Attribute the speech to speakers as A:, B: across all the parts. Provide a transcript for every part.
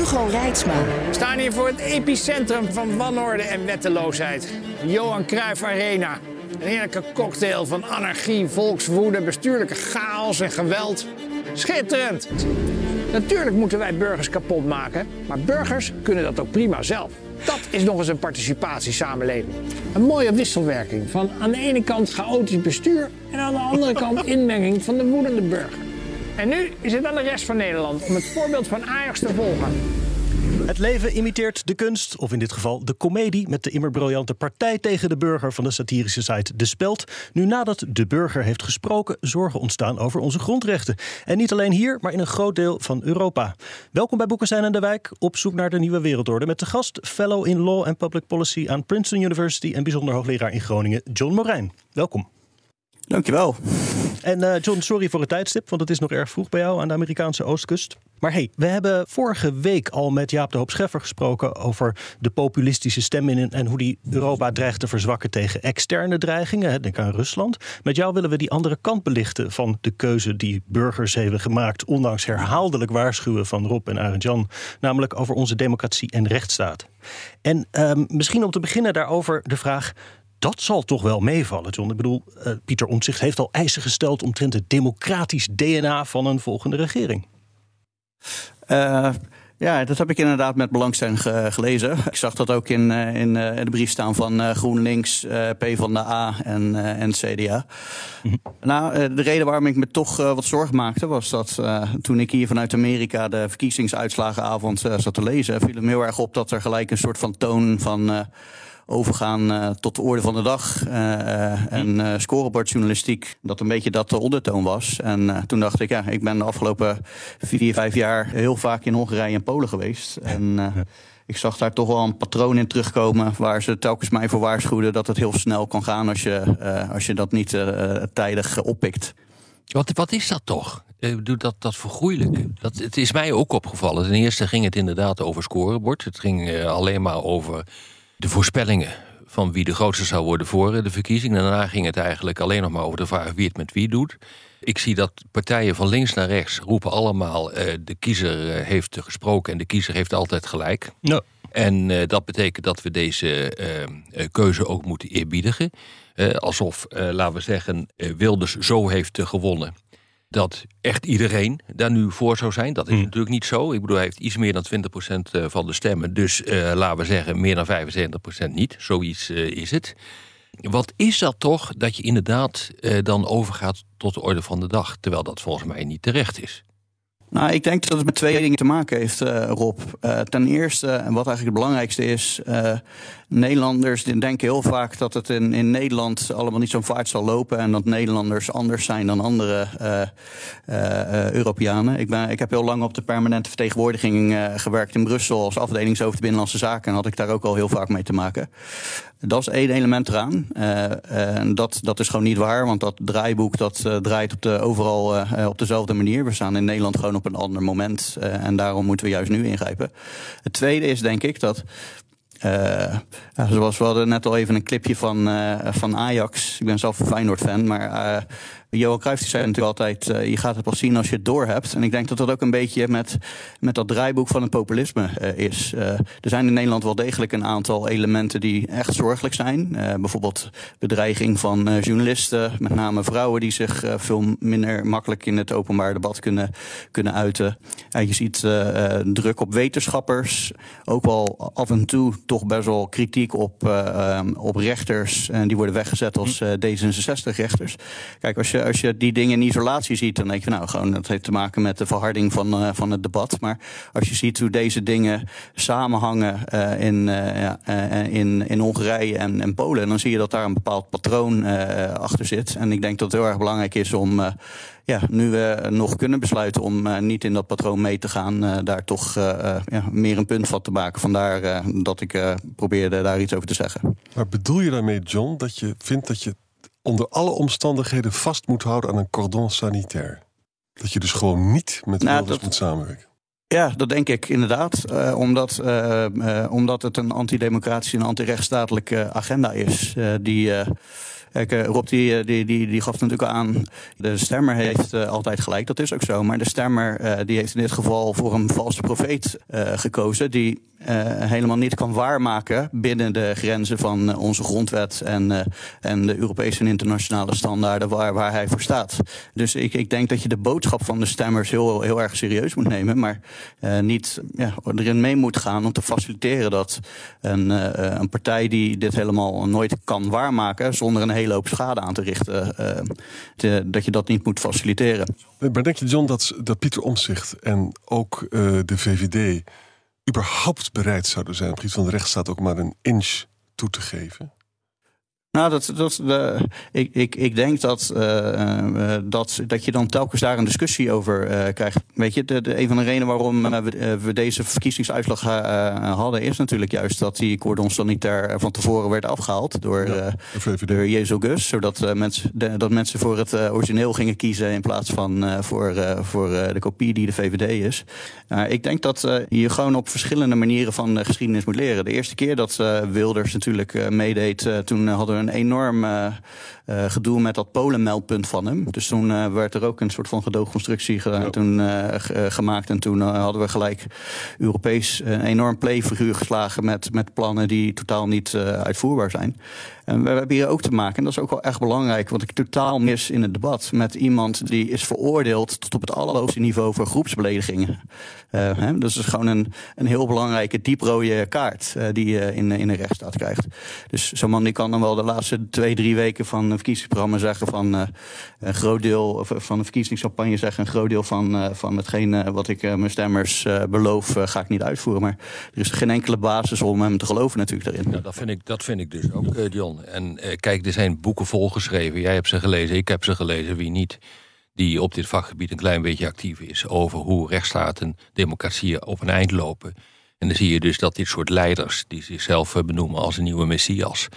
A: Hugo Reitsma.
B: We staan hier voor het epicentrum van wanorde en wetteloosheid. Johan Cruijff Arena. Een heerlijke cocktail van anarchie, volkswoede, bestuurlijke chaos en geweld. Schitterend! Natuurlijk moeten wij burgers kapot maken, maar burgers kunnen dat ook prima zelf. Dat is nog eens een participatiesamenleving. Een mooie wisselwerking van aan de ene kant chaotisch bestuur en aan de andere kant inmenging van de woedende burger. En nu is het aan de rest van Nederland om het voorbeeld van Ajax te volgen.
C: Het leven imiteert de kunst, of in dit geval de komedie, met de immer briljante partij tegen de burger van de satirische site De Speld. Nu nadat de burger heeft gesproken, zorgen ontstaan over onze grondrechten. En niet alleen hier, maar in een groot deel van Europa. Welkom bij Boekestein en de Wijk, op zoek naar de nieuwe wereldorde. Met de gast, fellow in Law and Public Policy aan Princeton University en bijzonder hoogleraar in Groningen, John Morijn. Welkom.
D: Dankjewel.
C: En uh, John, sorry voor het tijdstip, want het is nog erg vroeg bij jou aan de Amerikaanse oostkust. Maar hey, we hebben vorige week al met Jaap de Hoop Scheffer gesproken over de populistische stem en hoe die Europa dreigt te verzwakken tegen externe dreigingen. Denk aan Rusland. Met jou willen we die andere kant belichten van de keuze die burgers hebben gemaakt, ondanks herhaaldelijk waarschuwen van Rob en Arend Jan, namelijk over onze democratie en rechtsstaat. En um, misschien om te beginnen daarover de vraag: dat zal toch wel meevallen, John. Ik bedoel, uh, Pieter Omtzigt heeft al eisen gesteld omtrent het democratisch DNA van een volgende regering.
D: Uh, ja, dat heb ik inderdaad met belangstelling gelezen. Ik zag dat ook in, uh, in de brief staan van GroenLinks, PvdA en, en CDA. Mm -hmm. Nou, de reden waarom ik me toch wat zorgen maakte... was dat toen ik hier vanuit Amerika de verkiezingsuitslagenavond zat te lezen... viel het me heel erg op dat er gelijk een soort van toon van overgaan uh, tot de orde van de dag. Uh, en uh, scorebordjournalistiek, dat een beetje dat de ondertoon was. En toen dacht ik, ja, ik ben de afgelopen vier, vijf jaar heel vaak in Hongarije en Polen geweest. En ik zag daar toch wel een patroon in terugkomen waar ze telkens mij voor waarschuwden dat het heel snel kan gaan als je, als je dat niet tijdig oppikt.
E: Wat, wat is dat toch? Doet dat, dat vergroeilijk? Dat, het is mij ook opgevallen. Ten eerste ging het inderdaad over scorebord. Het ging alleen maar over de voorspellingen van wie de grootste zou worden voor de verkiezing. Daarna ging het eigenlijk alleen nog maar over de vraag wie het met wie doet. Ik zie dat partijen van links naar rechts roepen allemaal... Uh, de kiezer uh, heeft gesproken en de kiezer heeft altijd gelijk. En uh, dat betekent dat we deze keuze ook moeten eerbiedigen. alsof, laten we zeggen, Wilders zo heeft gewonnen dat echt iedereen daar nu voor zou zijn. Dat is mm. natuurlijk niet zo. Ik bedoel, hij heeft iets meer dan 20% van de stemmen. Dus uh, laten we zeggen, meer dan 75% niet. Zoiets uh, is het. Wat is dat toch dat je inderdaad uh, dan overgaat tot de orde van de dag, terwijl dat volgens mij niet terecht is?
D: Nou, ik denk dat het met twee dingen te maken heeft, uh, Rob. Uh, ten eerste, en wat eigenlijk het belangrijkste is, uh, Nederlanders denken heel vaak dat het in, in Nederland allemaal niet zo vaart zal lopen en dat Nederlanders anders zijn dan andere Europeanen. Ik, ben, ik heb heel lang op de permanente vertegenwoordiging gewerkt in Brussel als afdelingshoofd Binnenlandse Zaken en had ik daar ook al heel vaak mee te maken. Dat is één element eraan. Uh, dat, dat is gewoon niet waar, want dat draaiboek dat, uh, draait op de, overal op dezelfde manier. We staan in Nederland gewoon op een ander moment en daarom moeten we juist nu ingrijpen. Het tweede is denk ik dat zoals we hadden net al even een clipje van, van Ajax. Ik ben zelf een Feyenoord-fan, maar Johan Cruijff zei natuurlijk altijd... Uh, je gaat het pas zien als je het door hebt. En ik denk dat dat ook een beetje met, met dat draaiboek van het populisme uh, is. Uh, er zijn in Nederland wel degelijk een aantal elementen die echt zorgelijk zijn. bijvoorbeeld bedreiging van journalisten, met name vrouwen... die zich veel minder makkelijk in het openbaar debat kunnen, kunnen uiten. je ziet druk op wetenschappers. Ook wel af en toe toch best wel kritiek op, op rechters. En die worden weggezet als D66-rechters. Kijk, als je als je die dingen in isolatie ziet, dan denk je nou gewoon dat heeft te maken met de verharding van, van het debat. Maar als je ziet hoe deze dingen samenhangen in, ja, in, in Hongarije en, en Polen, dan zie je dat daar een bepaald patroon achter zit. En ik denk dat het heel erg belangrijk is om ja, nu we nog kunnen besluiten om niet in dat patroon mee te gaan, daar toch ja, meer een punt van te maken. Vandaar dat ik probeerde daar iets over te zeggen.
F: Maar bedoel je daarmee, John, dat je vindt dat je onder alle omstandigheden vast moet houden aan een cordon sanitair? Dat je dus gewoon niet met nou, Wilders moet samenwerken?
D: Ja, dat denk ik inderdaad. Uh, omdat, uh, uh, omdat het een antidemocratische en antirechtsstatelijke agenda is. die Kijk, eh, Rob die, eh, die, die, die gaf natuurlijk aan, de stemmer heeft uh, altijd gelijk, dat is ook zo. Maar de stemmer die heeft in dit geval voor een valse profeet gekozen, die helemaal niet kan waarmaken binnen de grenzen van onze grondwet en, en de Europese en internationale standaarden waar, waar hij voor staat. Dus ik, ik denk dat je de boodschap van de stemmers heel, heel erg serieus moet nemen, maar niet ja, erin mee moet gaan om te faciliteren dat een, een partij die dit helemaal nooit kan waarmaken zonder een hele hoop schade aan te richten, te, dat je dat niet moet faciliteren.
F: Maar denk je, John, dat, dat Pieter Omzicht en ook uh, de VVD überhaupt bereid zouden zijn op het van de rechtsstaat ook maar een inch toe te geven?
D: Nou, dat, dat, uh, ik, ik, ik denk dat, uh, dat, dat je dan telkens daar een discussie over krijgt. Weet je, de, de, een van de redenen waarom we, we, deze verkiezingsuitslag hadden, is natuurlijk juist dat die cordon sanitair van tevoren werd afgehaald door, ja, door Jezus Gus. Zodat mensen, de, dat mensen voor het origineel gingen kiezen in plaats van voor, voor de kopie die de VVD is. ik denk dat je gewoon op verschillende manieren van geschiedenis moet leren. De eerste keer dat Wilders natuurlijk meedeed, toen hadden we een enorm uh, gedoe met dat Polen-meldpunt van hem. Dus toen uh, werd er ook een soort van gedoogconstructie ge toen, gemaakt. En toen hadden we gelijk Europees een enorm playfiguur geslagen met, met plannen die totaal niet uitvoerbaar zijn. En we hebben hier ook te maken, en dat is ook wel echt belangrijk, wat ik totaal mis in het debat, met iemand die is veroordeeld tot op het allerhoogste niveau voor groepsbeledigingen. Hè, dus dat is gewoon een, een heel belangrijke dieprode kaart die je in, in een rechtsstaat krijgt. Dus zo'n man die kan dan wel de laatste twee, drie weken van verkiezingsprogramma zeggen van uh, een groot deel, of van de verkiezingscampagne zeggen, een groot deel van, van hetgeen wat ik mijn stemmers beloof, ga ik niet uitvoeren. Maar er is geen enkele basis om hem te geloven natuurlijk daarin.
E: Ja, dat, vind ik, dat vind ik dus ook, John. En kijk, er zijn boeken volgeschreven. Jij hebt ze gelezen, ik heb ze gelezen, wie niet. Die op dit vakgebied een klein beetje actief is. Over hoe rechtsstaten, democratieën op een eind lopen. En dan zie je dus dat dit soort leiders, die zichzelf eh, benoemen als een nieuwe messias.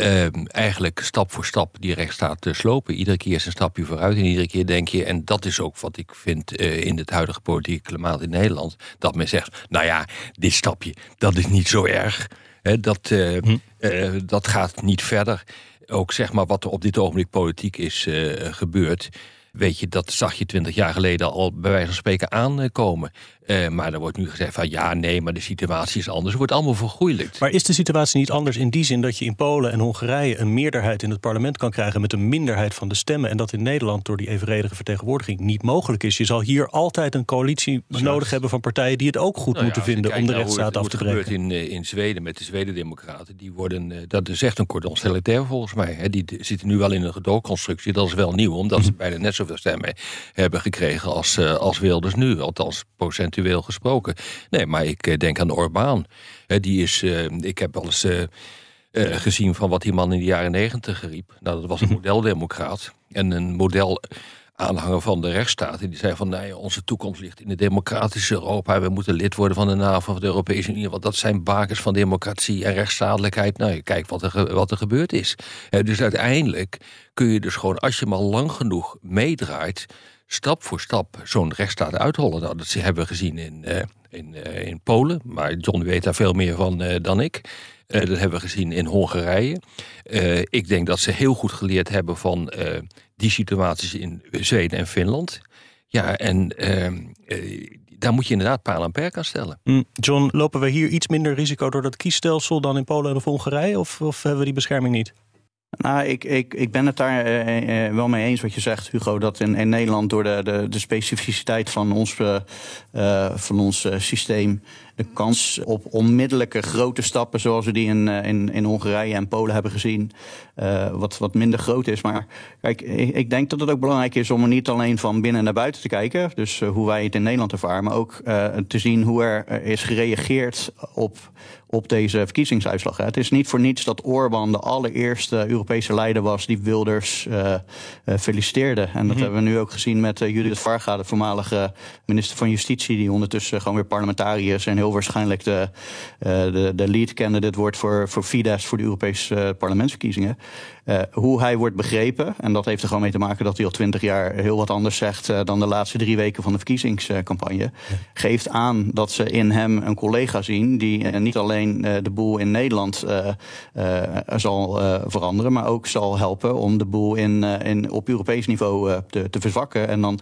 E: Uh, eigenlijk stap voor stap die rechtsstaat slopen. Iedere keer is een stapje vooruit en iedere keer denk je... en dat is ook wat ik vind uh, in het huidige politieke klimaat in Nederland... dat men zegt, nou ja, dit stapje, dat is niet zo erg dat, uh, hm. uh, dat gaat niet verder. Ook zeg maar wat er op dit ogenblik politiek is gebeurd. Weet je, dat zag je twintig jaar geleden al bij wijze van spreken aankomen. Uh, maar er wordt nu gezegd van ja, nee, maar de situatie is anders. Het wordt allemaal vergoeilijkt.
C: Maar is de situatie niet anders in die zin dat je in Polen en Hongarije een meerderheid in het parlement kan krijgen met een minderheid van de stemmen en dat in Nederland door die evenredige vertegenwoordiging niet mogelijk is? Je zal hier altijd een coalitie nodig hebben van partijen die het ook goed nou moeten vinden om de rechtsstaat af te breken.
E: Dat gebeurt in, eh, in Zweden met de Zweden-Democraten. Die worden, eh, dat is echt een cordon sanitair volgens mij. Hè. Die zitten nu wel in een gedoogconstructie. Dat is wel nieuw, omdat ze mhm. bijna net zoveel stemmen hebben gekregen als, als Wilders nu. Althans, procent gesproken. Nee, maar ik eh, denk aan Orbán. die is, eh, ik heb wel eens eh, gezien van wat die man in de jaren negentig riep. Nou, dat was een mhm. modeldemocraat. En een model aanhanger van de rechtsstaat. En die zei van, nee, onze toekomst ligt in het democratische Europa. We moeten lid worden van de NAVO van de Europese Unie. Want dat zijn bakers van democratie en rechtsstatelijkheid. Nou, kijk wat er, wat er gebeurd is. dus uiteindelijk kun je dus gewoon, als je maar lang genoeg meedraait stap voor stap zo'n rechtsstaat uithollen. Nou, dat hebben we gezien in, uh, in, uh, in Polen, maar John weet daar veel meer van uh, dan ik. dat hebben we gezien in Hongarije. ik denk dat ze heel goed geleerd hebben van die situaties in Zweden en Finland. Ja, en ehm, daar moet je inderdaad paal en perk aan stellen.
C: Mm, John, lopen we hier iets minder risico door dat kiesstelsel dan in Polen en of Hongarije? Of hebben we die bescherming niet?
D: Nou, ik, ik, ik ben het daar uh, uh, wel mee eens wat je zegt, Hugo. Dat in, in Nederland door de, de, de specificiteit van ons, uh, van ons systeem de kans op onmiddellijke grote stappen, zoals we die in, in, in Hongarije en Polen hebben gezien, wat, wat minder groot is. Maar kijk, ik, ik, denk dat het ook belangrijk is om er niet alleen van binnen naar buiten te kijken, dus hoe wij het in Nederland ervaren, maar ook te zien hoe er is gereageerd op, op deze verkiezingsuitslag. Het is niet voor niets dat Orbán de allereerste leider was die Wilders feliciteerde. En dat mm -hmm. hebben we nu ook gezien met Judith Varga, de voormalige minister van Justitie, die ondertussen gewoon weer parlementariër is en heel waarschijnlijk de, de, de lead candidate wordt voor, voor Fidesz voor de Europese parlementsverkiezingen. Uh, hoe hij wordt begrepen. En dat heeft er gewoon mee te maken dat hij al twintig jaar heel wat anders zegt uh, dan de laatste drie weken van de verkiezingscampagne. Ja. Geeft aan dat ze in hem een collega zien die uh, niet alleen de boel in Nederland zal veranderen, maar ook zal helpen om de boel in, in, op Europees niveau te, te verzwakken. En dan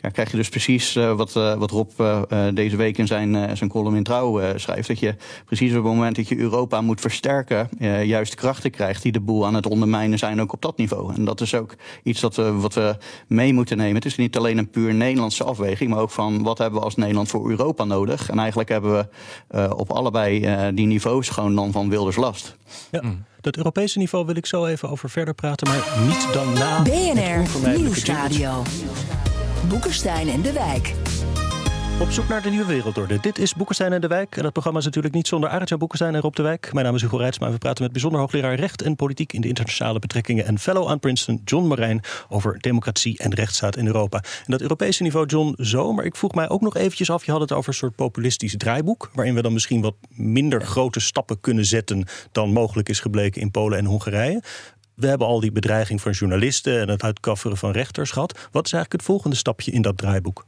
D: ja, krijg je dus precies uh, wat, uh, wat Rob uh, deze week in zijn, zijn column in Trouw schrijft. Dat je precies op het moment dat je Europa moet versterken, juist krachten krijgt die de boel aan het ondermijnen zijn, ook op dat niveau. En dat is ook iets dat we, wat we mee moeten nemen. Het is niet alleen een puur Nederlandse afweging, maar ook van wat hebben we als Nederland voor Europa nodig. En eigenlijk hebben we op allebei die niveaus gewoon dan van Wilders last.
C: Ja. Dat Europese niveau wil ik zo even over verder praten, maar niet dan na.
A: BNR Nieuwsradio. Boekenstein en de Wijk.
C: Op zoek naar de nieuwe wereldorde. Dit is Boekenstein en de Wijk. En dat programma is natuurlijk niet zonder Arjan Boekenstein en Rob de Wijk. Mijn naam is Hugo Reitsma en we praten met bijzonder hoogleraar recht en politiek in de internationale betrekkingen en fellow aan Princeton, John Marijn, over democratie en rechtsstaat in Europa. En dat Europese niveau, John, zo. Maar ik vroeg mij ook nog eventjes af, je had het over een soort populistisch draaiboek, waarin we dan misschien wat minder grote stappen kunnen zetten dan mogelijk is gebleken in Polen en Hongarije. We hebben al die bedreiging van journalisten en het uitkafferen van rechters gehad. Wat is eigenlijk het volgende stapje in dat draaiboek?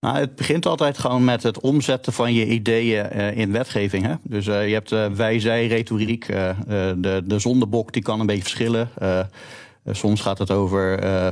D: Nou, het begint altijd gewoon met het omzetten van je ideeën uh, in wetgeving. Hè? Dus uh, je hebt uh, wij-zij-retoriek. de, de zondebok die kan een beetje verschillen. Soms gaat het over, uh,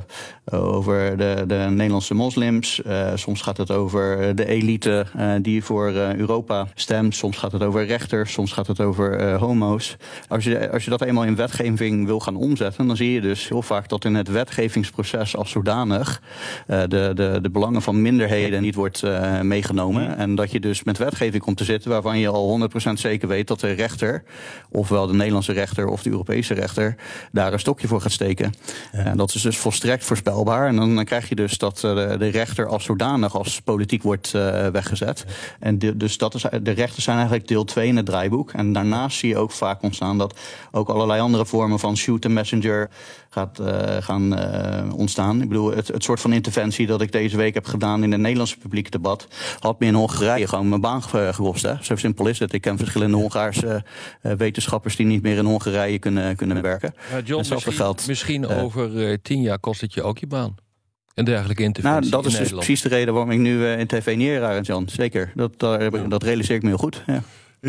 D: over de, de, Nederlandse moslims. Uh, soms gaat het over de elite die voor Europa stemt. Soms gaat het over rechters. Soms gaat het over homo's. Als je, als je dat eenmaal in wetgeving wil gaan omzetten, dan zie je dus heel vaak dat in het wetgevingsproces als zodanig de, de, de belangen van minderheden niet wordt meegenomen. En dat je dus met wetgeving komt te zitten waarvan je al 100% zeker weet dat de rechter, ofwel de Nederlandse rechter of de Europese rechter, daar een stokje voor gaat steken. Ja. En dat is dus volstrekt voorspelbaar. En dan, dan krijg je dus dat uh, de rechter als zodanig als politiek wordt uh, weggezet. En de, dus dat is, de rechters zijn eigenlijk deel 2 in het draaiboek. En daarnaast zie je ook vaak ontstaan dat ook allerlei andere vormen van shoot and messenger gaat uh, gaan ontstaan. Ik bedoel, het, het soort van interventie dat ik deze week heb gedaan in het Nederlandse publieke debat, had me in Hongarije gewoon mijn baan gekost. Hè? Zo simpel is het. Ik ken verschillende Hongaarse wetenschappers die niet meer in Hongarije kunnen, kunnen werken.
E: Ja, John, misschien, geldt, misschien over tien jaar kost het je ook je baan. Een dergelijke interventie.
D: Nou, dat is
E: dus
D: precies de reden waarom ik nu in tv neer Jan. Zeker. Dat, dat, dat realiseer ik me heel goed. Ja.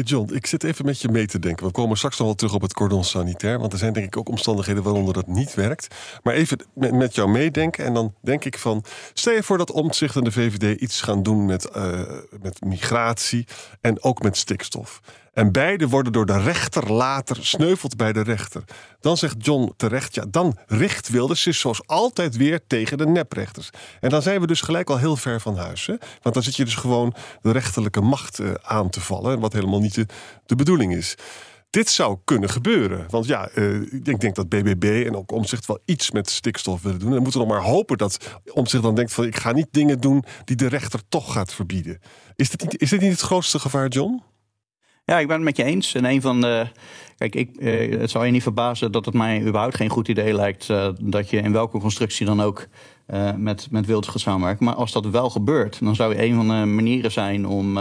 F: John, ik zit even met je mee te denken. We komen straks nog wel terug op het cordon sanitair. Want er zijn denk ik ook omstandigheden waaronder dat niet werkt. Maar even met jou meedenken. En dan denk ik van... Stel je voor dat Omtzigt en de VVD iets gaan doen met, uh, met migratie. En ook met stikstof. En beide worden door de rechter later sneuveld bij de rechter. Dan zegt John terecht, ja, dan richt Wilders zich zoals altijd weer tegen de neprechters. En dan zijn we dus gelijk al heel ver van huis. Hè? Want dan zit je dus gewoon de rechterlijke macht uh, aan te vallen. Wat helemaal niet de, bedoeling is. Dit zou kunnen gebeuren. Want ja, uh, ik denk, denk dat BBB en ook Omzicht wel iets met stikstof willen doen. En we moeten nog maar hopen dat Omzicht dan denkt van... ik ga niet dingen doen die de rechter toch gaat verbieden. Is dit niet, is dit niet het grootste gevaar, John?
D: Ja, ik ben het met je eens. En een van de. Kijk, ik, eh, het zal je niet verbazen dat het mij überhaupt geen goed idee lijkt. Uh, dat je in welke constructie dan ook uh, met, met Wilders gaat samenwerken. Maar als dat wel gebeurt, dan zou een van de manieren zijn om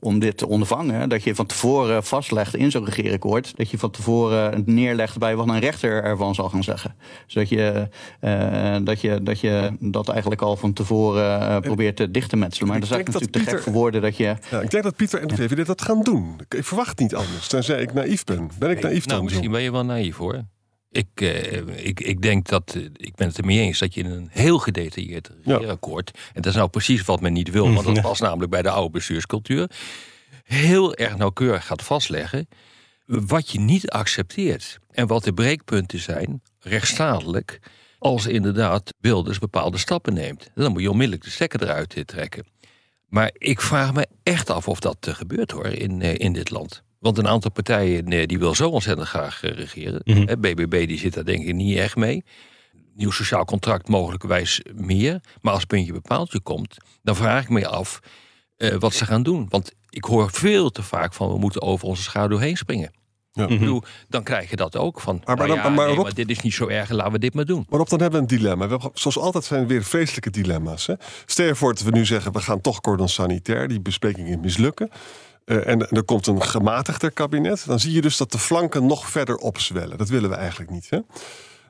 D: om dit te ondervangen. Dat je van tevoren vastlegt in zo'n regeerakkoord. Dat je van tevoren neerlegt bij wat een rechter ervan zal gaan zeggen. Zodat je, uh, dat, je, dat je dat eigenlijk al van tevoren uh, probeert te dicht te metselen. Maar dat is eigenlijk natuurlijk Pieter, te gek voor woorden dat je...
F: Ja, ik denk dat Pieter en de VVD dat gaan doen. Ik verwacht niet anders, tenzij ik naïef ben. Ben ik naïef
E: nou,
F: dan?
E: Misschien ben je wel naïef hoor. Ik, uh, ik, ik denk dat, ik ben het ermee eens dat je in een heel gedetailleerd regeerakkoord, ja. en dat is nou precies wat men niet wil, want dat past namelijk bij de oude bestuurscultuur, heel erg nauwkeurig gaat vastleggen wat je niet accepteert en wat de breekpunten zijn, rechtsstatelijk, als inderdaad Wilders bepaalde stappen neemt. Dan moet je onmiddellijk de stekker eruit trekken. Maar ik vraag me echt af of dat gebeurt hoor in, in dit land. Want een aantal partijen die wil zo ontzettend graag regeren. BBB die zit daar denk ik niet echt mee nieuw sociaal contract mogelijkerwijs meer. Maar als puntje bepaaltje komt, dan vraag ik me af uh, wat ze gaan doen. Want ik hoor veel te vaak van we moeten over onze schaduw heen springen. Ja. Ik bedoel, dan krijg je dat ook van. Maar, maar, ja, maar, maar, dit is niet zo erg, laten we dit maar doen.
F: Maar op dan hebben we een dilemma. We hebben, zoals altijd zijn er weer vreselijke dilemma's. Hè? Stel je voor dat we nu zeggen, we gaan toch cordon sanitair, die besprekingen mislukken. Uh, en, en, er komt een gematigder kabinet. Dan zie je dus dat de flanken nog verder opzwellen. Dat willen we eigenlijk niet. Hè?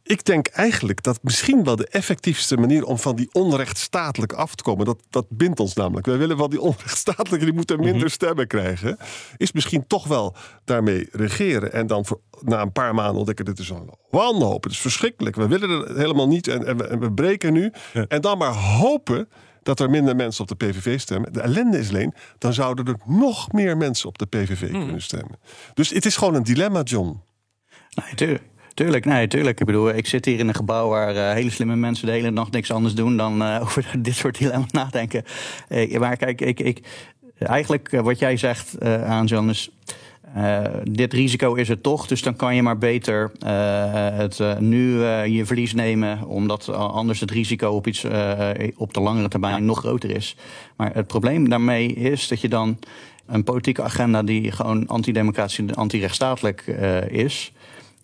F: ik denk eigenlijk dat misschien wel de effectiefste manier om van die onrechtstatelijk af te komen, dat, dat bindt ons namelijk. Wij willen wel die onrechtstatelijke, die moeten minder mhm. stemmen krijgen, is misschien toch wel daarmee regeren. En dan voor, na een paar maanden ontdekken, dit is een wanhoop, het is verschrikkelijk, we willen het helemaal niet en, en, we, breken nu. En dan maar hopen dat er minder mensen op de PVV stemmen. De ellende is alleen, dan zouden er nog meer mensen op de PVV mhm. kunnen stemmen. Dus het is gewoon een dilemma, John.
D: Nee, Tuurlijk, nee, tuurlijk. Ik bedoel, ik zit hier in een gebouw waar uh, hele slimme mensen de hele nacht niks anders doen dan uh, over dit soort dilemma's nadenken. Uh, maar kijk, ik, ik, eigenlijk wat jij zegt aan Jan is. Dit risico is er toch, dus dan kan je maar beter het, nu je verlies nemen, omdat anders het risico op iets op de langere termijn nog groter is. Maar het probleem daarmee is dat je dan een politieke agenda die gewoon antidemocratisch en antirechtsstatelijk is,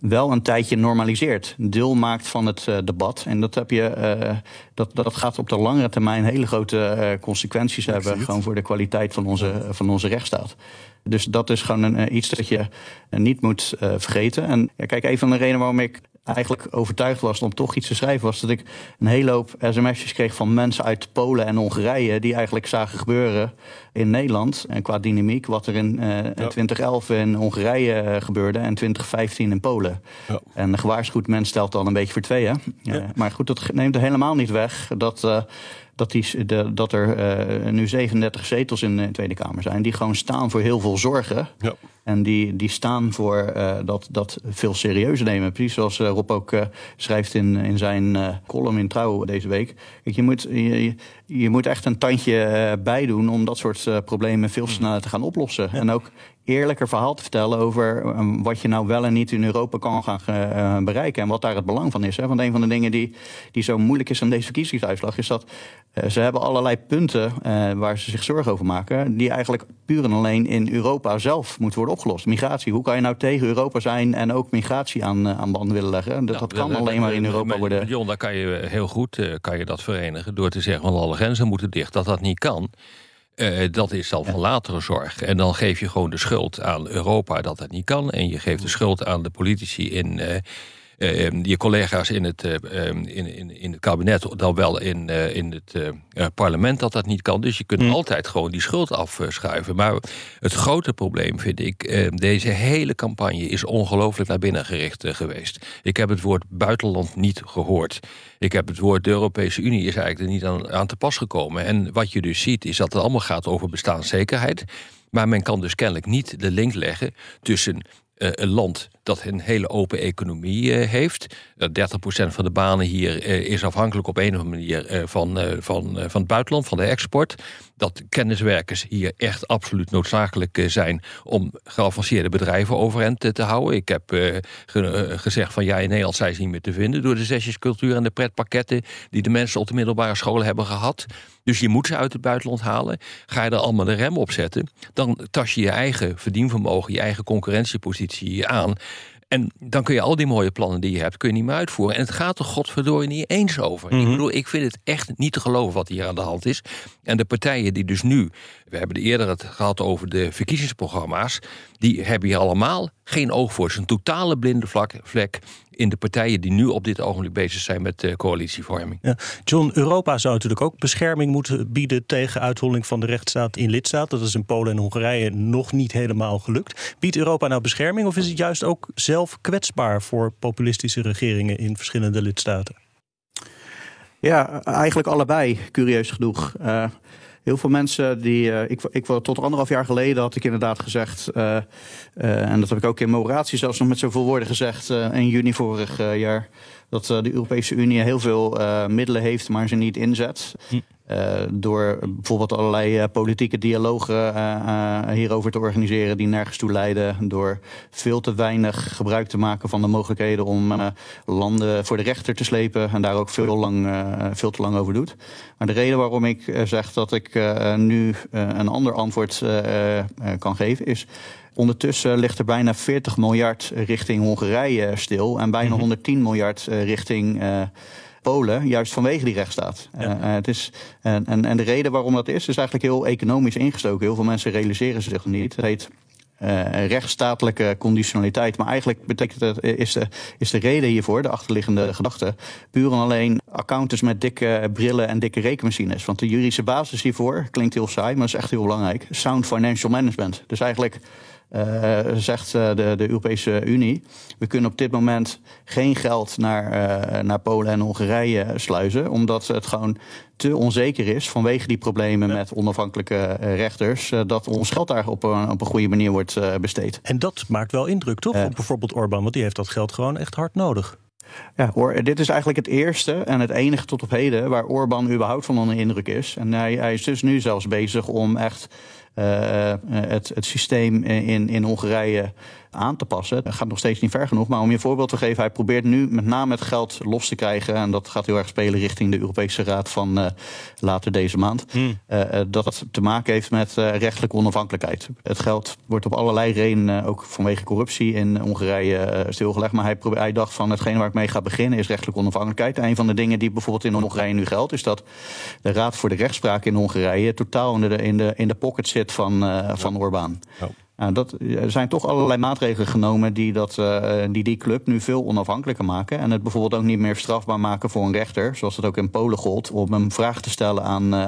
D: wel een tijdje normaliseert. Deel maakt van het uh, debat. En dat, heb je, uh, dat, dat gaat op de langere termijn hele grote uh, consequenties hebben. Gewoon voor de kwaliteit van onze, van onze rechtsstaat. Dus dat is gewoon een, iets dat je niet moet vergeten. En ja, kijk, een van de redenen waarom ik eigenlijk overtuigd was om toch iets te schrijven, was dat ik een hele hoop sms'jes kreeg van mensen uit Polen en Hongarije die eigenlijk zagen gebeuren in Nederland en qua dynamiek wat er in uh, 2011 in Hongarije eh, gebeurde en 2015 in Polen. Ja. En een gewaarschuwd mens stelt dan een beetje voor tweeën. Ja. maar goed, dat neemt er helemaal niet weg dat. Dat, die, de, dat er uh, nu 37 zetels in de Tweede Kamer zijn. Die gewoon staan voor heel veel zorgen. Ja. En die, die staan voor uh, dat, dat veel serieuzer nemen. Precies zoals uh, Rob ook schrijft in, in zijn column in Trouw deze week. Kijk, je, moet, je, je moet echt een tandje bij doen om dat soort problemen veel hmm. sneller te gaan oplossen. En ook eerlijker verhaal te vertellen over um, wat je nou wel en niet in Europa kan gaan uh, bereiken. En wat daar het belang van is. Hè? Want een van de dingen die, die zo moeilijk is aan deze verkiezingsuitslag is dat uh, ze hebben allerlei punten uh, waar ze zich zorgen over maken. Die eigenlijk puur en alleen in Europa zelf moeten worden opgelost. Migratie. Hoe kan je nou tegen Europa zijn en ook migratie aan, aan band willen leggen? Dat, dat kan alleen maar in Europa worden.
E: Jon, daar kan je heel goed kan je dat verenigen door te zeggen van alle grenzen moeten dicht. Dat dat niet kan. Uh, dat is dan van latere zorg. En dan geef je gewoon de schuld aan Europa dat dat niet kan. En je geeft de schuld aan de politici in, uh, uh, je collega's in het, ehm, in, in, in het kabinet, dan wel in, in het parlement dat dat niet kan. Dus je kunt mm. altijd gewoon die schuld afschuiven. Maar het grote probleem vind ik, deze hele campagne is ongelooflijk naar binnen gericht geweest. Ik heb het woord buitenland niet gehoord. Ik heb het woord de Europese Unie is eigenlijk er niet aan, aan te pas gekomen. En wat je dus ziet is dat het allemaal gaat over bestaanszekerheid. Maar men kan dus kennelijk niet de link leggen tussen uh, een land dat een hele open economie uh, heeft. Uh, 30% van de banen hier uh, is afhankelijk op een of andere manier van, van, van het buitenland, van de export. Dat kenniswerkers hier echt absoluut noodzakelijk zijn om geavanceerde bedrijven overeind te houden. Ik heb ge gezegd van ja, in Nederland zijn ze niet meer te vinden door de zesjescultuur en de pretpakketten die de mensen op de middelbare scholen hebben gehad. Dus je moet ze uit het buitenland halen. Ga je er allemaal de rem op zetten, dan tas je je eigen verdienvermogen, je eigen concurrentiepositie aan. En dan kun je al die mooie plannen die je hebt, kun je niet meer uitvoeren. En het gaat er godverdorie niet eens over. Ik mhm. bedoel, ik vind het echt niet te geloven wat hier aan de hand is. En de partijen die dus nu, we hebben eerder het gehad over de verkiezingsprogramma's, die hebben hier allemaal geen oog voor. Het is een totale blinde vlek in de partijen die nu op dit ogenblik bezig zijn met uh, coalitievorming. Ja.
C: John, Europa zou natuurlijk ook bescherming moeten bieden tegen uitholling van de rechtsstaat in lidstaten. Dat is in Polen en Hongarije nog niet helemaal gelukt. Biedt Europa nou bescherming of is het juist ook zelf kwetsbaar voor populistische regeringen in verschillende lidstaten?
D: Ja, eigenlijk allebei, curieus genoeg. Uh, heel veel mensen die. Uh, ik, ik, tot anderhalf jaar geleden had ik inderdaad gezegd. Uh, uh, en dat heb ik ook in mijn oratie zelfs nog met zoveel woorden gezegd. in juni vorig jaar. Dat de Europese Unie heel veel middelen heeft, maar ze niet inzet. Hm. Uh, door bijvoorbeeld allerlei uh, politieke dialogen uh, hierover te organiseren die nergens toe leiden. Door veel te weinig gebruik te maken van de mogelijkheden om landen voor de rechter te slepen. En daar ook veel, lang, veel te lang over doet. Maar de reden waarom ik zeg dat ik nu een ander antwoord kan geven is. Ondertussen ligt er bijna 40 miljard richting Hongarije stil. En bijna 110 mhm. miljard richting Polen, juist vanwege die rechtsstaat. Ja. Uh, het is, en, en, en de reden waarom dat is, is eigenlijk heel economisch ingestoken. Heel veel mensen realiseren zich niet. Het heet uh, rechtsstatelijke conditionaliteit. Maar eigenlijk betekent het, is, de, is de reden hiervoor, de achterliggende gedachte, puur en alleen accountants met dikke brillen en dikke rekenmachines. Want de juridische basis hiervoor klinkt heel saai, maar is echt heel belangrijk. Sound financial management. Dus eigenlijk uh, zegt uh, de, de, Europese Unie. We kunnen op dit moment geen geld naar, uh, naar Polen en Hongarije sluizen, omdat het gewoon te onzeker is vanwege die problemen met onafhankelijke rechters, dat ons geld daar op een, op een goede manier wordt besteed.
C: En dat maakt wel indruk, toch? op bijvoorbeeld Orbán, want die heeft dat geld gewoon echt hard nodig.
D: Ja, hoor, dit is eigenlijk het eerste en het enige tot op heden waar Orbán überhaupt van onder indruk is. En hij, hij is dus nu zelfs bezig om echt het, het systeem in, in Hongarije aan te passen. Dat gaat nog steeds niet ver genoeg. Maar om je een voorbeeld te geven, hij probeert nu met name het geld los te krijgen. En dat gaat heel erg spelen richting de Europese Raad van uh, later deze maand. Hmm. Uh, dat het te maken heeft met uh, rechtelijke onafhankelijkheid. Het geld wordt op allerlei redenen, ook vanwege corruptie in Hongarije, stilgelegd. Maar hij, hij dacht van hetgeen waar ik mee ga beginnen is rechtelijke onafhankelijkheid. En een van de dingen die bijvoorbeeld in Hongarije nu geldt, is dat de Raad voor de Rechtspraak in Hongarije totaal in de, in de, in de pocket zit van, van Orbán. Oh. Nou, dat, er zijn toch allerlei maatregelen genomen die, dat, uh, die die club nu veel onafhankelijker maken. En het bijvoorbeeld ook niet meer strafbaar maken voor een rechter, zoals het ook in Polen gold, om een vraag te stellen aan, uh,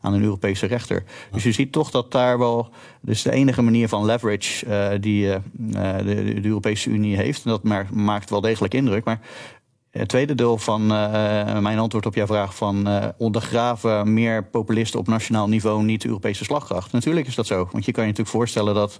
D: aan een Europese rechter. Dus je ziet toch dat daar wel. Dus de enige manier van leverage uh, die de, de, Europese Unie heeft. En dat maakt wel degelijk indruk. Maar het tweede deel van uh, mijn antwoord op jouw vraag van uh, ondergraven meer populisten op nationaal niveau niet de Europese slagkracht. Natuurlijk is dat zo. Want je kan je natuurlijk voorstellen dat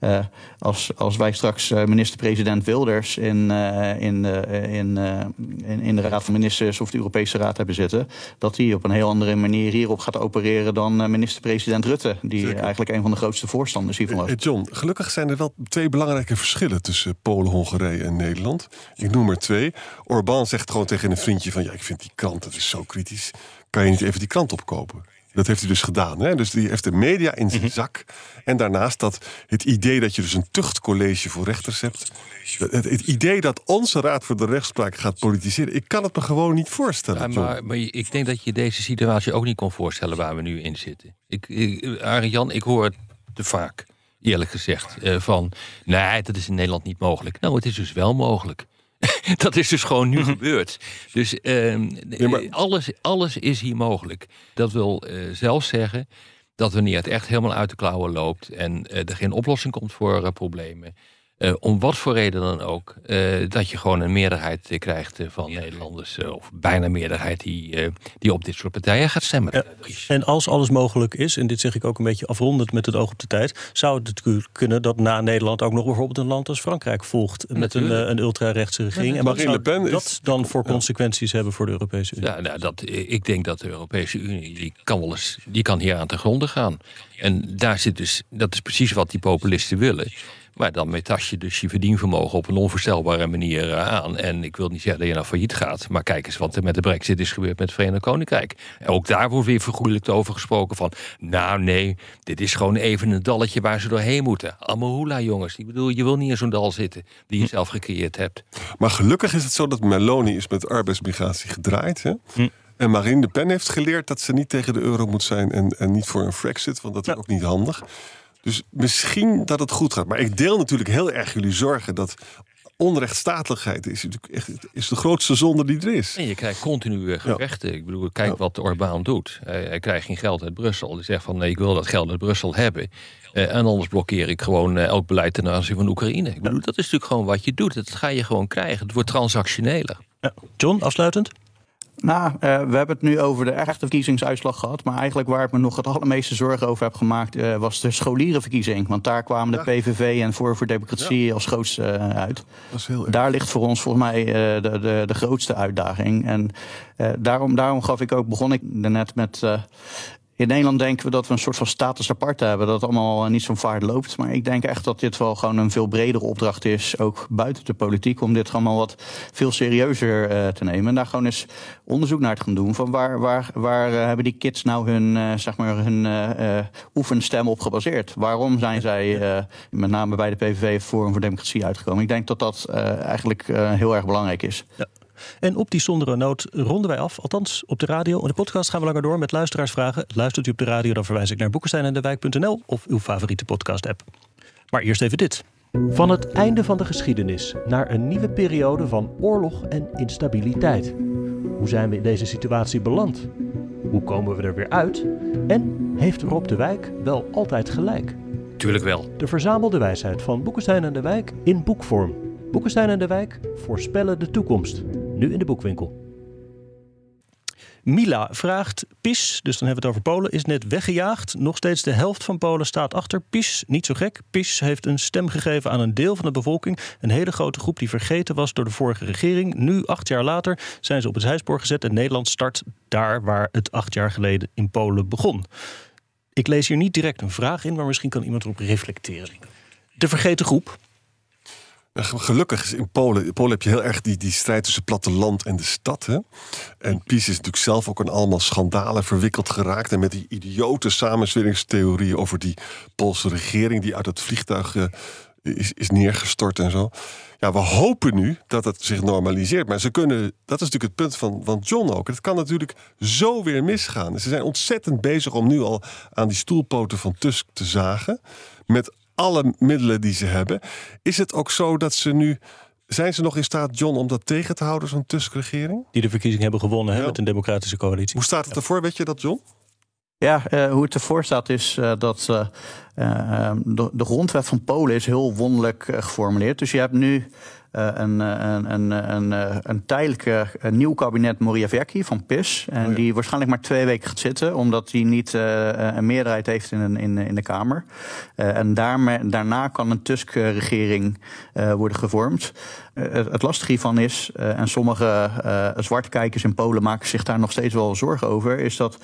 D: uh, als, als wij straks minister-president Wilders in, in, in, in, in, de Raad van Ministers of de Europese Raad hebben zitten, dat hij op een heel andere manier hierop gaat opereren dan minister-president Rutte, die eigenlijk een van de grootste voorstanders hiervan was.
F: John, gelukkig zijn er wel twee belangrijke verschillen tussen Polen, Hongarije en Nederland. Ik noem er twee. Orbán zegt gewoon tegen een vriendje van... ja, ik vind die krant, dat is zo kritisch. Kan je niet even die krant opkopen? Dat heeft hij dus gedaan. Hè? Dus die heeft de media in zijn mhm. zak. En daarnaast dat het idee dat je dus een tuchtcollege voor rechters hebt. Het, het, idee dat onze Raad voor de Rechtspraak gaat politiseren. Ik kan het me gewoon niet voorstellen.
E: Ja, maar, maar, ik denk dat je deze situatie ook niet kon voorstellen waar we nu in zitten. Ik, ik, Arjan, ik hoor het te vaak, eerlijk gezegd. Uh, van nee, dat is in Nederland niet mogelijk. Nou, het is dus wel mogelijk. dat is dus gewoon nu mhm. gebeurd. Dus ehm, alles, alles is hier mogelijk. Dat wil uh, zelfs zeggen dat wanneer het echt helemaal uit de klauwen loopt en uh, er geen oplossing komt voor problemen, uh, om wat voor reden dan ook, uh, dat je gewoon een meerderheid uh, krijgt van Nederlanders, of bijna meerderheid, die, die op dit soort partijen gaat stemmen. Ja,
C: en als alles mogelijk is, en dit zeg ik ook een beetje afrondend met het oog op de tijd, zou het natuurlijk kunnen dat na Nederland ook nog bijvoorbeeld een land als Frankrijk volgt met een, een ultra-rechtse regering. en wat zou dat dan voor consequenties hebben voor de Europese Unie?
E: Ja, nou, dat, ik denk dat de Europese Unie, die kan wel eens, die kan hier aan te gronden gaan. En daar zit dus, dat is precies wat die populisten willen. Maar dan metas je dus je verdienvermogen op een onvoorstelbare manier eh, aan. En ik wil niet zeggen dat je nou failliet gaat. Maar kijk eens wat er met de brexit is gebeurd met het Verenigd Koninkrijk. En ook daar wordt weer vergoedelijk over gesproken van... nou nee, dit is gewoon even een dalletje waar ze doorheen moeten. Allemaal jongens. Ik bedoel, je wil niet in zo'n dal zitten die je hm. zelf gecreëerd hebt.
F: Maar gelukkig is het zo dat Meloni is met arbeidsmigratie gedraaid. Hè? Hm. En Marine Le Pen heeft geleerd dat ze niet tegen de euro moet zijn en, en niet voor een Frexit, want dat is ook niet handig. Dus misschien dat het goed gaat. Maar ik deel natuurlijk heel erg jullie zorgen dat onrechtstatelijkheid is, echt, is de grootste zonde die er is.
E: En je krijgt continu eh, gevechten. Ik bedoel, kijk wat Orbán doet. Hij, hij, krijgt geen geld uit Brussel. Hij zegt van nee, ik wil dat geld uit Brussel hebben. Uh, en anders blokkeer ik gewoon uh, elk beleid ten aanzien van Oekraïne. Ik bedoel, dat is natuurlijk gewoon wat je doet. Dat ga je gewoon krijgen. Het wordt transactioneler.
C: John, afsluitend?
D: Nou, uh, we hebben het nu over de echte verkiezingsuitslag gehad. Maar eigenlijk waar ik me nog het allermeeste zorgen over heb gemaakt... Uh, was de scholierenverkiezing. Want daar kwamen de PVV en Voor voor Democratie ja. als grootste uh, uit. Daar ligt voor ons volgens mij de, de, de grootste uitdaging. En daarom, daarom gaf ik ook, begon ik net met in Nederland denken we dat we een soort van status apart hebben. Dat het allemaal niet zo'n vaart loopt. Maar ik denk echt dat dit wel gewoon een veel bredere opdracht is. Ook buiten de politiek. Om dit allemaal wat veel serieuzer uh, te nemen. En daar gewoon eens onderzoek naar te gaan doen. Van waar, waar, waar uh, hebben die kids nou hun, uh, zeg maar hun oefenstem op gebaseerd? Waarom zijn zij met name bij de PVV Forum voor Democratie uitgekomen? Ik denk dat dat eigenlijk heel erg belangrijk is.
C: Ja. En op die zondere noot ronden wij af. Althans, op de radio. In de podcast gaan we langer door met luisteraarsvragen. Luistert u op de radio, dan verwijs ik naar boekensteinendewijk.nl of uw favoriete podcast-app. Maar eerst even dit. Van het einde van de geschiedenis naar een nieuwe periode van oorlog en instabiliteit. Hoe zijn we in deze situatie beland? Hoe komen we er weer uit? En heeft Rob de Wijk wel altijd gelijk?
E: Tuurlijk wel.
C: De verzamelde wijsheid van Boekenstein en de Wijk in boekvorm. Boekenstein en de Wijk voorspellen de toekomst. Nu in de boekwinkel. Mila vraagt: PIS, dus dan hebben we het over Polen, is net weggejaagd. Nog steeds de helft van Polen staat achter. PIS, niet zo gek. PIS heeft een stem gegeven aan een deel van de bevolking. Een hele grote groep die vergeten was door de vorige regering. Nu, acht jaar later, zijn ze op het zijspoor gezet. En Nederland start daar waar het acht jaar geleden in Polen begon. Ik lees hier niet direct een vraag in, maar misschien kan iemand erop reflecteren. De vergeten groep,
F: Gelukkig is in Polen. In Polen heb je heel erg die, die strijd tussen platteland en de stad. En PiS is natuurlijk zelf ook een allemaal schandalen verwikkeld geraakt. En met die idiote samensweringstheorie over die Poolse regering die uit het vliegtuig uh, is, is neergestort en zo. Ja, we hopen nu dat het zich normaliseert. Maar ze kunnen, dat is natuurlijk het punt van, van John ook. Het kan natuurlijk zo weer misgaan. Ze zijn ontzettend bezig om nu al aan die stoelpoten van Tusk te zagen. Met alle middelen die ze hebben. Is het ook zo dat ze nu. Zijn ze nog in staat, John, om dat tegen te houden, zo'n Tusk-regering?
C: Die de verkiezing hebben gewonnen hè, met een democratische coalitie.
F: Hoe staat het ervoor, weet je dat, John?
D: Ja, uh, hoe het ervoor staat is uh, dat uh, de, de, grondwet van Polen is heel wonderlijk geformuleerd. Dus je hebt nu een, een, een, een, een tijdelijke nieuw kabinet Morawiecki van PIS. En oh die waarschijnlijk maar twee weken gaat zitten, omdat hij niet een meerderheid heeft in, in, in de Kamer. En daarmee, daarna kan een Tusk-regering worden gevormd. het lastige hiervan is, en sommige zwartkijkers in Polen maken zich daar nog steeds wel zorgen over, is dat,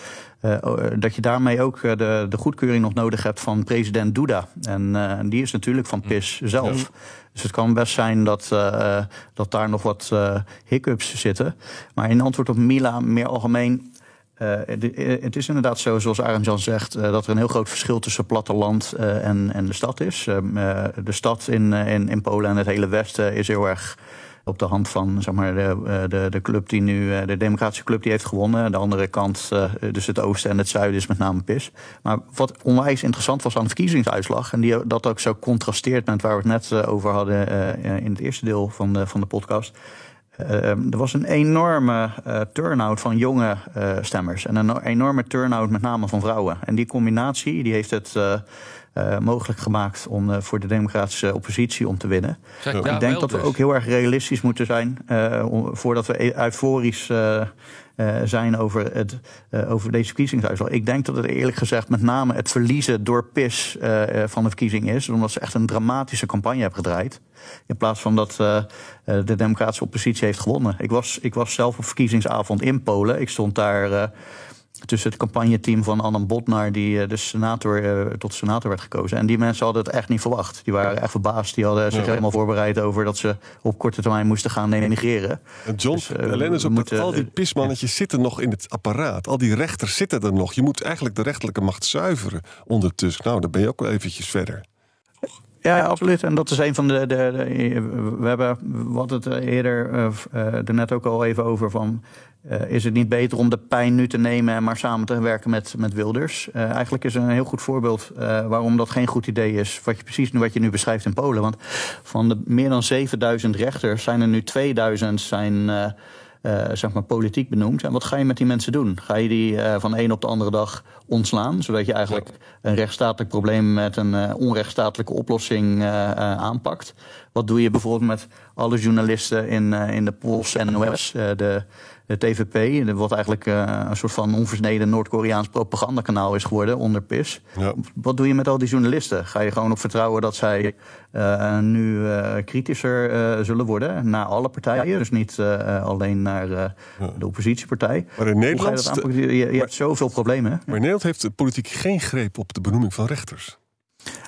D: dat je daarmee ook de, de goedkeuring nog nodig hebt van president Duda. En die is natuurlijk van PIS zelf. Dus het kan best zijn dat, uh, dat daar nog wat uh, hiccups zitten. Maar in antwoord op Mila, meer algemeen. Uh, het is inderdaad zo, zoals Arend Jan zegt, dat er een heel groot verschil tussen platteland en, en de stad is. Ehm, de stad in, in, in Polen en het hele Westen is heel erg op de hand van zeg maar, de, eh, de, de club die nu, eh, de democratische club die heeft gewonnen. De andere kant, eh, dus het oosten en het zuiden, is met name PIS. Maar wat onwijs interessant was aan de verkiezingsuitslag, en die dat ook zo contrasteert met waar we het net over hadden in het eerste deel van de, van de podcast. er was een enorme turnout van jonge stemmers. En een enorme turnout met name van vrouwen. En die combinatie die heeft het uh, mogelijk gemaakt om uh, voor de democratische oppositie om te winnen. ik denk dat we ook heel erg realistisch moeten zijn uh, om, voordat we e-, euforisch zijn over, het, over deze verkiezingsuitslag. Ik denk dat het eerlijk gezegd met name het verliezen door PIS van de verkiezing is, omdat ze echt een dramatische campagne hebben gedraaid. In plaats van dat de democratische oppositie heeft gewonnen. Ik was, ik was zelf op verkiezingsavond in Polen. Ik stond daar tussen het campagneteam van Annan Botnar, die uh, de senator, uh, tot senator werd gekozen. En die mensen hadden het echt niet verwacht. Die waren echt verbaasd. Die hadden zich helemaal voorbereid over dat ze op korte termijn moesten gaan emigreren.
F: En John, dus, uh, alleen is op moeten, al die pismannetjes zitten nog in het apparaat. Al die rechters zitten er nog. Je moet eigenlijk de rechterlijke macht zuiveren ondertussen. Nou, dan ben je ook wel eventjes verder.
D: Ja, absoluut. En dat is een van de. de, we hebben wat het eerder uh, er net ook al even over van. Is het niet beter om de pijn nu te nemen en maar samen te werken met, met Wilders? Eigenlijk is een heel goed voorbeeld waarom dat geen goed idee is. Wat je precies wat je nu beschrijft in Polen. Want van de meer dan 7000 rechters zijn er nu 2000 zijn uh, zeg maar politiek benoemd. En wat ga je met die mensen doen? Ga je die uh, van een op de andere dag ontslaan, zodat je eigenlijk een rechtsstatelijk probleem met een uh, onrechtsstatelijke oplossing aanpakt? Wat doe je bijvoorbeeld met alle journalisten in, in de Poolse NOS, de, de TVP, wat eigenlijk uh, een soort van onversneden Noord-Koreaans propagandakanaal is geworden onder PIS. Ja. Wat doe je met al die journalisten? Ga je gewoon op vertrouwen dat zij uh, nu uh, kritischer zullen worden naar alle partijen? Dus niet alleen naar de oppositiepartij.
F: Maar in Nederland.
D: Je, je, je hebt zoveel problemen. Hè?
F: Maar in Nederland heeft de politiek geen greep op de benoeming van rechters.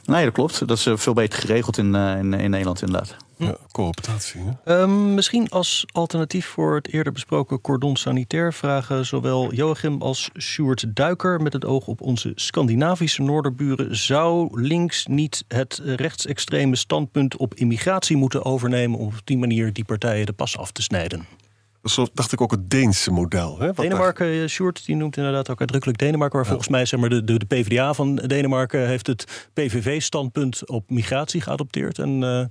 D: Nee, dat klopt. Dat is veel beter geregeld in, in, in Nederland inderdaad.
F: Ja, cooptatie.
C: Um, misschien als alternatief voor het eerder besproken cordon sanitair vragen zowel Joachim als Sjoerd Duiker met het oog op onze Scandinavische noorderburen. Zou links niet het rechtsextreme standpunt op immigratie moeten overnemen om op die manier die partijen de pas af te snijden?
F: Zo dacht ik ook het Deense model. Hè?
C: Denemarken, daar... Eh, Sjoerd, die noemt inderdaad ook uitdrukkelijk Denemarken. Maar volgens mij zeg maar, de, de, de PvdA van Denemarken heeft het PVV-standpunt op migratie geadopteerd. En uh,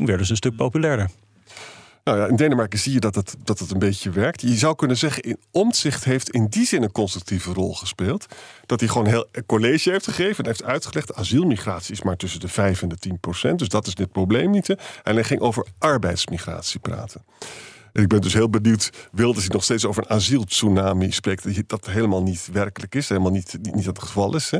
C: toen werden ze een stuk populairder.
F: Nou ja, in Denemarken zie je dat het, dat het een beetje werkt. Je zou kunnen zeggen, in Omtzigt heeft in die zin een constructieve rol gespeeld. Dat hij gewoon heel college heeft gegeven en heeft uitgelegd... asielmigratie is maar tussen de 5 en de 10 procent. Dus dat is dit probleem niet. En hij ging over arbeidsmigratie praten. En ik ben dus heel benieuwd, Wilders hij nog steeds over een asieltsunami spreekt... dat dat helemaal niet werkelijk is, helemaal niet, niet, niet het geval is. Hè?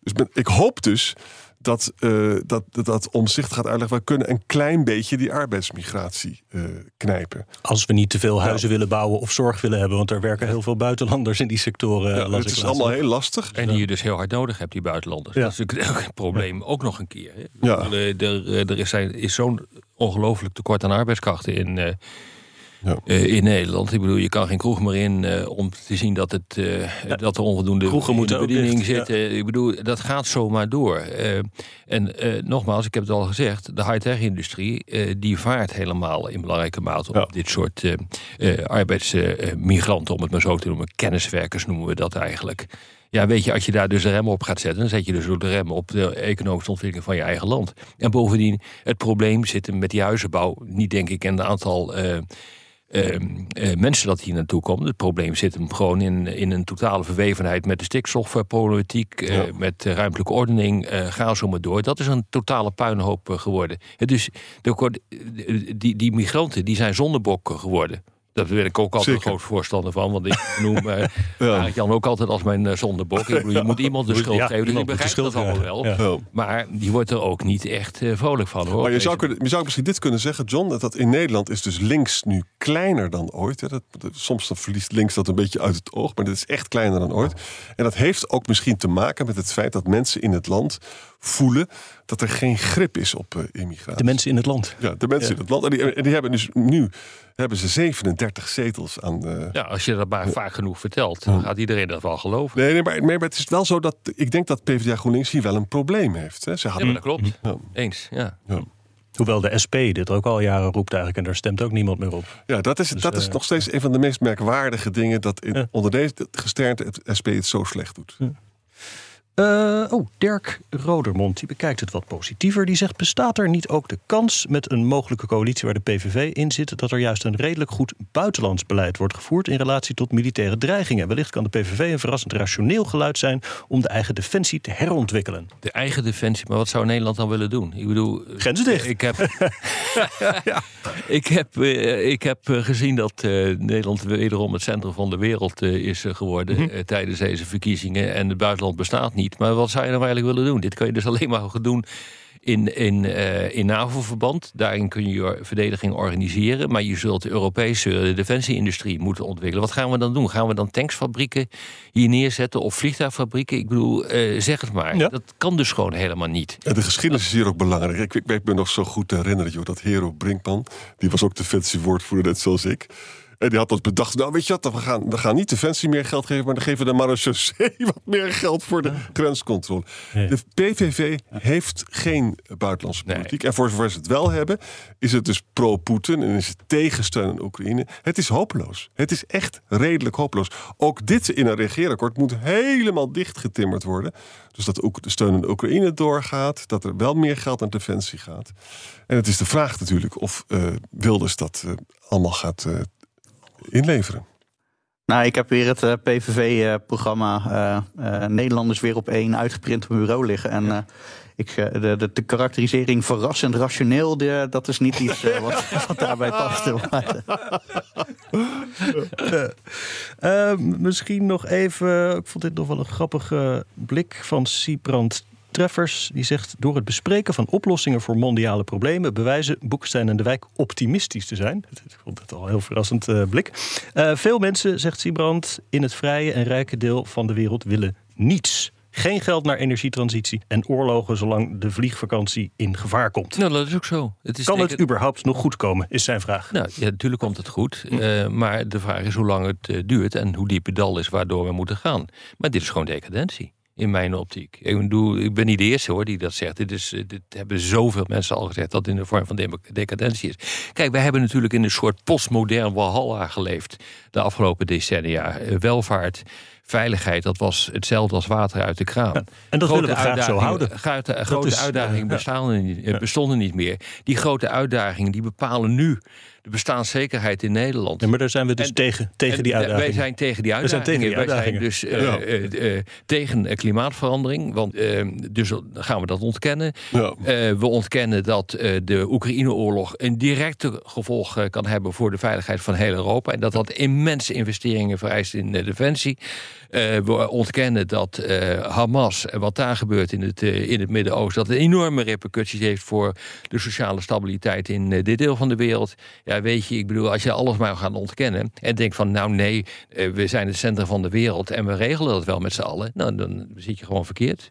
F: Dus ik hoop dus dat, uh, dat, dat omzicht gaat uitleggen. We kunnen een klein beetje die arbeidsmigratie uh, knijpen.
C: Als we niet te veel huizen willen bouwen of zorg willen hebben. Want er werken heel veel buitenlanders in die sectoren.
F: Ja, het is allemaal heel lastig.
E: En die je dus heel hard nodig hebt, die buitenlanders. Dat is natuurlijk een probleem ook nog een keer. Hè? Ja. Er, er, is, is zo'n ongelooflijk tekort aan arbeidskrachten in... Ja. Uh, in Nederland. Ik bedoel, je kan geen kroeg meer in uh, om te zien dat, het, uh, ja. dat er onvoldoende
C: Kroegen moeten
E: bediening zitten. Ja. Ik bedoel, dat gaat zomaar door. en nogmaals, ik heb het al gezegd, de high-tech-industrie die vaart helemaal in belangrijke mate op dit soort arbeidsmigranten, om het maar zo te noemen. Kenniswerkers noemen we dat eigenlijk. Ja, weet je, als je daar dus de rem op gaat zetten, dan zet je dus ook de rem op de economische ontwikkeling van je eigen land. En bovendien, het probleem zit met die huizenbouw niet, denk ik, in het aantal uh, mensen dat hier naartoe komen. Het probleem zit hem gewoon in, in een totale verwevenheid met de stikstofproblematiek, uh, met ruimtelijke ordening, ga zo maar door. Dat is een totale puinhoop geworden. Dus die, die migranten die zijn zondebokken geworden. Daar ben ik ook altijd een groot voorstander van. Want ik noem uh, ja. Jan ook altijd als mijn uh, zondebok. Ik bedoel, je moet iemand de schuld ja, geven. Dus ik begrijp dat allemaal wel. Ja. Maar die wordt er ook niet echt uh, vrolijk van. Hoor.
F: Maar je zou, kunnen, je zou misschien dit kunnen zeggen, John. Dat, dat in Nederland is dus links nu kleiner dan ooit. Hè. Dat, dat, soms dan verliest links dat een beetje uit het oog. Maar dit is echt kleiner dan ooit. En dat heeft ook misschien te maken met het feit dat mensen in het land voelen dat er geen grip is op uh, immigratie.
C: De mensen in het land.
F: Ja, de mensen in het land. En die, en die, hebben dus nu hebben ze 37 zetels aan de...
E: Ja, als je dat maar vaak genoeg vertelt, dan gaat iedereen dat wel geloven.
F: Nee, nee maar, maar, het is wel zo dat... Ik denk dat PvdA GroenLinks hier wel een probleem heeft. Hè. Ze
E: hadden... Ja, dat klopt. Ja. Eens, ja. ja.
C: Hoewel de SP dit ook al jaren roept eigenlijk en daar stemt ook niemand meer op.
F: Ja, dat is, dus, dat is uh, nog steeds een van de meest merkwaardige dingen... dat in, onder deze gesternte het SP het zo slecht doet.
C: Uh, oh, Dirk Rodermond die bekijkt het wat positiever. Die zegt: bestaat er niet ook de kans met een mogelijke coalitie waar de PVV in zit, dat er juist een redelijk goed buitenlands beleid wordt gevoerd in relatie tot militaire dreigingen? Wellicht kan de PVV een verrassend rationeel geluid zijn om de eigen defensie te herontwikkelen.
E: De eigen defensie, maar wat zou Nederland dan willen doen? Ik bedoel,
C: grenzen dicht.
E: Ik heb, ja. ik heb, uh, ik heb gezien dat Nederland wederom het centrum van de wereld is geworden mm -hmm. tijdens deze verkiezingen en het buitenland bestaat niet. Maar wat zou je nou eigenlijk willen doen? Dit kan je dus alleen maar doen in, in, uh, in NAVO-verband. Daarin kun je je verdediging organiseren. Maar je zult de Europese defensieindustrie moeten ontwikkelen. Wat gaan we dan doen? Gaan we dan tanksfabrieken hier neerzetten of vliegtuigfabrieken? Ik bedoel, uh, zeg het maar. Ja. Dat kan dus gewoon helemaal niet.
F: En de geschiedenis is hier ook belangrijk. Ik, ik, ik ben nog zo goed te herinneren, joh, dat Hero Brinkman... die was ook defensiewoordvoerder, net zoals ik... En die had dat bedacht. Nou, weet je wat, we gaan, we gaan niet Defensie meer geld geven, maar dan geven we de marechaussee wat meer geld voor de grenscontrole. De PVV heeft geen buitenlandse politiek. Nee. En voor zover ze het wel hebben, is het dus pro-Poetin en is het tegensteun aan Oekraïne. Het is hopeloos. Het is echt redelijk hopeloos. Ook dit in een regeerakkoord moet helemaal dichtgetimmerd worden. Dus dat ook de steun aan Oekraïne doorgaat, dat er wel meer geld aan defensie gaat. En het is de vraag natuurlijk of uh, Wilders dat uh, allemaal gaat uh, inleveren.
D: Nou, ik heb weer het uh, PVV-programma uh, Nederlanders weer op één uitgeprint op mijn bureau liggen. En ik, de, de, de, karakterisering verrassend rationeel, de, dat is niet iets wat, wat, daarbij past.
C: misschien nog even, ik vond dit nog wel een grappige blik van Siebrand Treffers die zegt: Door het bespreken van oplossingen voor mondiale problemen bewijzen Boekestein en de Wijk optimistisch te zijn. Ik vond het al een heel verrassend uh, blik. Uh, veel mensen, zegt Siebrand, in het vrije en rijke deel van de wereld willen niets. Geen geld naar energietransitie en oorlogen zolang de vliegvakantie in gevaar komt.
E: Nou, dat is ook zo.
C: Het is kan het überhaupt nog goed komen, is zijn vraag.
E: Nou, ja, natuurlijk komt het goed. Hm. Uh, maar de vraag is hoe lang het duurt en hoe diep het dal is waardoor we moeten gaan. Maar dit is gewoon decadentie in mijn optiek. Ik, bedoel, ik ben niet de eerste hoor die dat zegt. Dit, is, dit hebben zoveel mensen al gezegd dat in de vorm van decadentie is. Kijk, wij hebben natuurlijk in een soort postmodern walhalla geleefd de afgelopen decennia. Eh, welvaart, veiligheid, dat was hetzelfde als water uit de kraan.
C: en dat willen we graag zo houden.
E: Grote, grote uitdagingen bestonden, niet, bestonden niet meer. Die grote uitdagingen die bepalen nu de bestaanszekerheid in Nederland.
C: Ja, maar daar zijn we dus tegen, tegen die uitdagingen.
E: Wij zijn tegen die uitdagingen. Wij zijn, dus uh, uh, tegen klimaatverandering. Want dus gaan we dat ontkennen. Ja. we ontkennen dat de Oekraïne-oorlog een directe gevolg kan hebben voor de veiligheid van heel Europa. En dat dat immense investeringen vereist in defensie. We ontkennen dat Hamas en wat daar gebeurt in het, in het Midden-Oosten, dat een enorme repercussies heeft voor de sociale stabiliteit in dit deel van de wereld. Ja, weet je, ik bedoel, als je alles maar gaat ontkennen en denkt van, nou nee, eh, we zijn het centrum van de wereld en we regelen dat wel met z'n allen, nou, dan zit je gewoon verkeerd.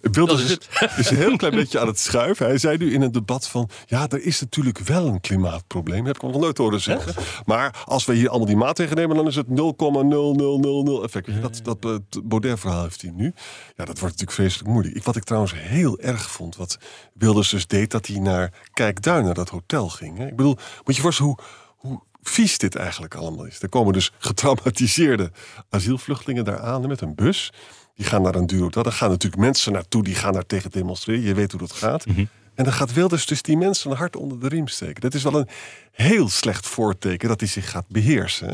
F: Wilders is, is een heel klein beetje aan het schuiven. Hij zei nu in het debat van... ja, er is natuurlijk wel een klimaatprobleem. Dat heb ik nog nooit horen zeggen. Maar als we hier allemaal die maatregelen nemen... dan is het 0,0000 effect. Dat, dat Baudet-verhaal heeft hij nu. Ja, dat wordt natuurlijk vreselijk moeilijk. Ik, wat ik trouwens heel erg vond... wat Wilders dus deed... dat hij naar Kijkduin, naar dat hotel ging. Hè? Ik bedoel, moet je voorstellen hoe... hoe vies dit eigenlijk allemaal is. Er komen dus getraumatiseerde asielvluchtelingen daar aan met een bus... Die gaan naar een duur. Daar gaan natuurlijk mensen naartoe die gaan daar tegen demonstreren. Je weet hoe dat gaat. Mhm. En dan gaat Wilders dus die mensen een hart onder de riem steken. Dat is wel een heel slecht voorteken dat hij zich gaat beheersen.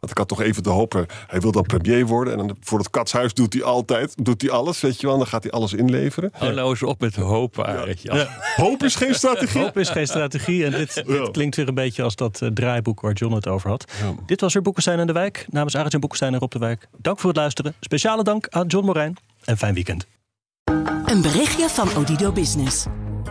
F: Want ik had toch even de hoop, hij wil dan premier worden. En dan voor het katshuis doet hij altijd, doet hij alles, weet je wel. Dan gaat hij alles inleveren.
E: Oh, nou eens op met hoop, ja.
F: Hoop is geen strategie.
C: Hoop is geen strategie. En dit, klinkt weer een beetje als dat uh, draaiboek waar John het over had. Dit was er Boekenstein en de Wijk. Namens Arjen Boekenstein en Rob de Wijk. Dank voor het luisteren. Speciale dank aan John Morijn. En fijn weekend.
G: Een berichtje van Odido Business.